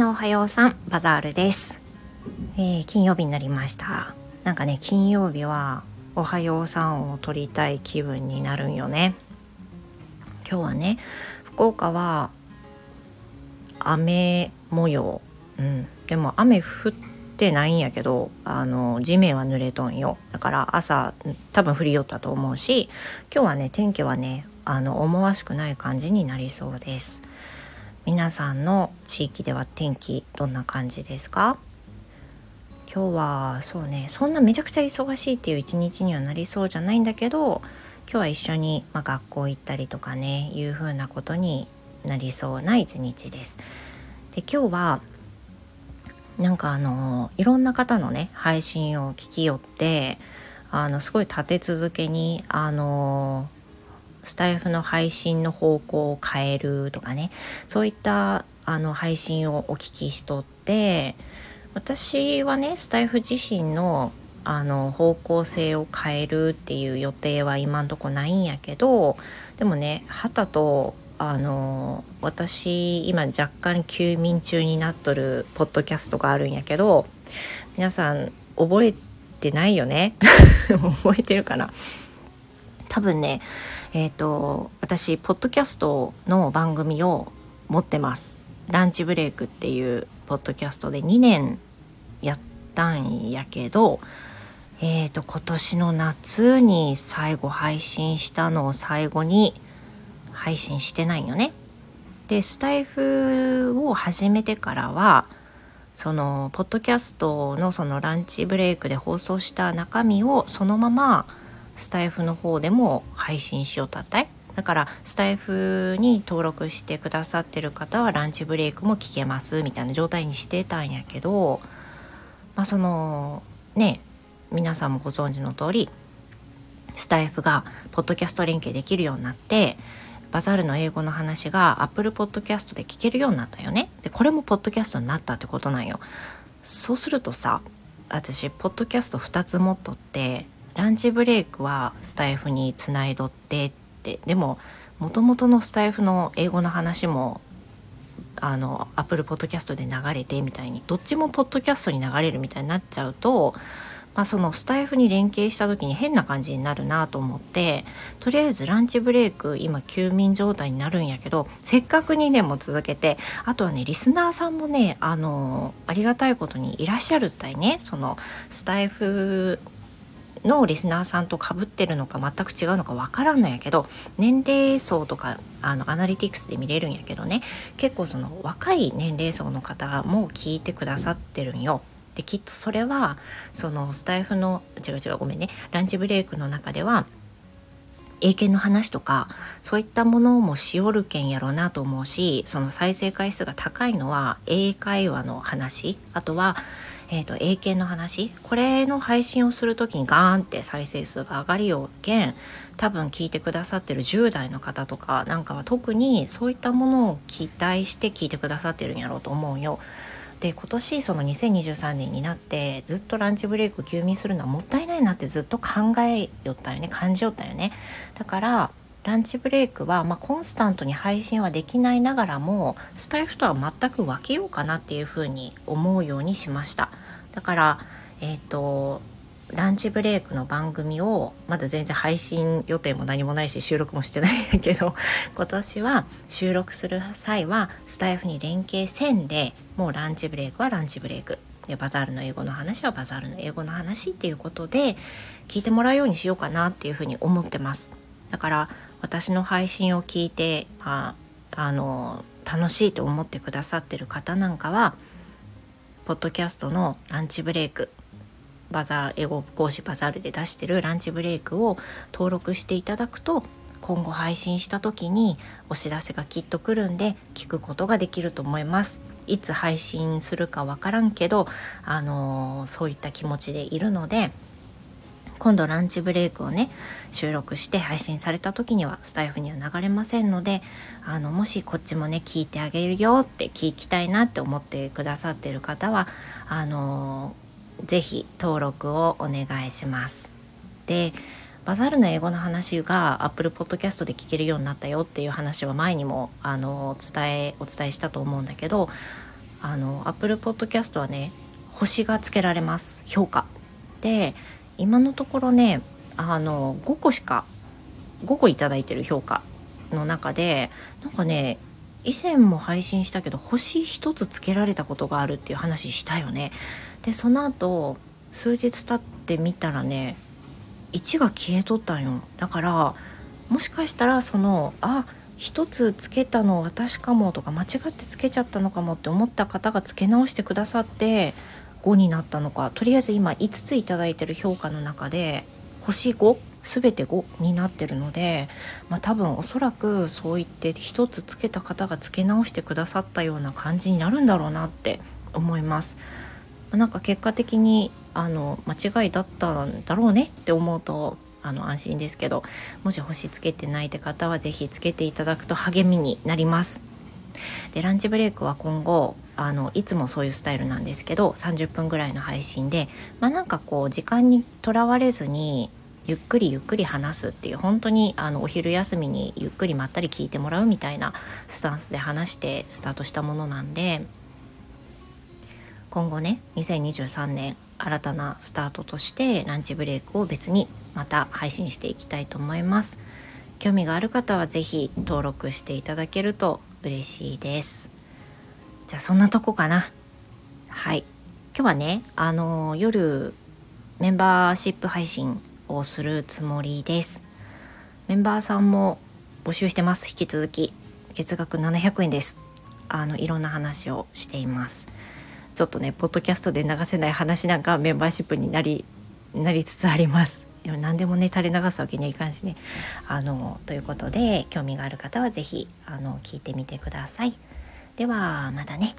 のおはようさんバザールです、えー、金曜日になりました。なんかね金曜日はおはようさんを撮りたい気分になるんよね。今日はね福岡は雨模様。うん。でも雨降ってないんやけどあの地面は濡れとんよ。だから朝多分降りよったと思うし今日はね天気はねあの思わしくない感じになりそうです。皆さんの地域では天気どんな感じですか？今日はそうねそんなめちゃくちゃ忙しいっていう一日にはなりそうじゃないんだけど今日は一緒に、まあ、学校行ったりとかねいう風なことになりそうな一日です。で今日はなんかあのいろんな方のね配信を聞きよってあのすごい立て続けにあのスタイフの配信の方向を変えるとかね。そういったあの配信をお聞きしとって私はねスタイフ自身のあの方向性を変えるっていう予定は今んとこないんやけどでもね旗とあの私今若干休眠中になっとるポッドキャストがあるんやけど皆さん覚えてないよね？覚えてるかな？多分ねえっ、ー、と私ポッドキャストの番組を持ってますランチブレイクっていうポッドキャストで2年やったんやけどえーと今年の夏に最後配信したのを最後に配信してないよね。でスタイフを始めてからはそのポッドキャストのそのランチブレイクで放送した中身をそのままスタイフの方でも配信しようたったいだからスタイフに登録してくださってる方はランチブレイクも聞けますみたいな状態にしてたんやけどまあそのね皆さんもご存知の通りスタイフがポッドキャスト連携できるようになってバザールの英語の話が Apple Podcast で聞けるようになったよね。でこれもポッドキャストになったってことなんよ。そうするとさ私ポッドキャスト2つ持っとってランチブレイクはスタイフにつないどってってでももともとのスタイフの英語の話もあのアップルポッドキャストで流れてみたいにどっちもポッドキャストに流れるみたいになっちゃうと、まあ、そのスタイフに連携した時に変な感じになるなと思ってとりあえずランチブレイク今休眠状態になるんやけどせっかく2年も続けてあとはねリスナーさんもねあのありがたいことにいらっしゃるったいねそのスタイフのリスナーさんとかぶってるのか全く違うのかわからんのやけど年齢層とかあのアナリティクスで見れるんやけどね。結構その若い年齢層の方も聞いてくださってるんよ。できっとそれはそのスタイフの違う違うごめんね。ランチブレイクの中では英検の話とかそういったものもしおるけんやろうなと思うしその再生回数が高いのは英会話の話。あとはえーと、英検の話？これの配信をする時にガーンって再生数が上がりようけん多分聞いてくださってる10代の方とかなんかは特にそういったものを期待して聞いてくださってるんやろうと思うよ。で今年その2023年になってずっとランチブレイク休眠するのはもったいないなってずっと考えよったよね感じよったよね。だからランチブレイクは、まあ、コンスタントに配信はできないながらもスタイフとは全く分けようかなっていうふうに思うようにしました。だからえっ、ー、とランチブレイクの番組をまだ全然配信予定も何もないし収録もしてないんだけど 今年は収録する際はスタイフに連携せんでもうランチブレイクはランチブレイク。でバザールの英語の話はバザールの英語の話っていうことで聞いてもらうようにしようかなっていうふうに思ってます。だから私の配信を聞いて、まあ、あの楽しいと思ってくださってる方なんかはポッドキャストのランチブレイクバザー英語講師バザールで出してるランチブレイクを登録していただくと今後配信した時にお知らせがきっと来るんで聞くことができると思います。いつ配信するかわからんけどあの、そういった気持ちでいるので今度ランチブレイクをね収録して配信された時にはスタイフには流れませんのであのもしこっちもね聞いてあげるよって聞きたいなって思ってくださってる方はあの是非登録をお願いします。でバザールの英語の話が Apple Podcast で聞けるようになったよっていう話は前にもあの伝えお伝えしたと思うんだけどあの Apple Podcast はね星がつけられます評価で今のところねあの5個しか5個いただいてる評価の中でなんかね以前も配信したけど星1つつけられたことがあるっていう話したよね。でその後数日経ってみたらね1が消えとったんよ。だからもしかしたらそのあ1つつけたの私かもとか間違ってつけちゃったのかもって思った方がつけ直してくださって5になったのかとりあえず今5つ頂いてる評価の中で星5全て5になってるので、まあ、多分おそらくそう言って1つつけた方がつけ直してくださったような感じになるんだろうなって思います。なんか結果的にあの間違いだったんだろうねって思うとあの安心ですけどもし星つけてないって方は是非つけていただくと励みになります。でランチブレイクは今後あのいつもそういうスタイルなんですけど30分ぐらいの配信で、まあ、なんかこう時間にとらわれずにゆっくりゆっくり話すっていう本当にあのお昼休みにゆっくりまったり聞いてもらうみたいなスタンスで話してスタートしたものなんで今後ね2023年新たなスタートとしてランチブレイクを別にまた配信していきたいと思います。興味がある方は是非登録していただけると嬉しいです。じゃあそんなとこかな。はい。今日はねあの夜メンバーシップ配信をするつもりです。メンバーさんも募集してます。引き続き。月額700円です。あのいろんな話をしています。ちょっとねポッドキャストで流せない話なんかメンバーシップになりなりつつあります。何でもね垂れ流すわけにはいかんしね。あのということで興味がある方は是非あの聞いてみてください。ではまたね。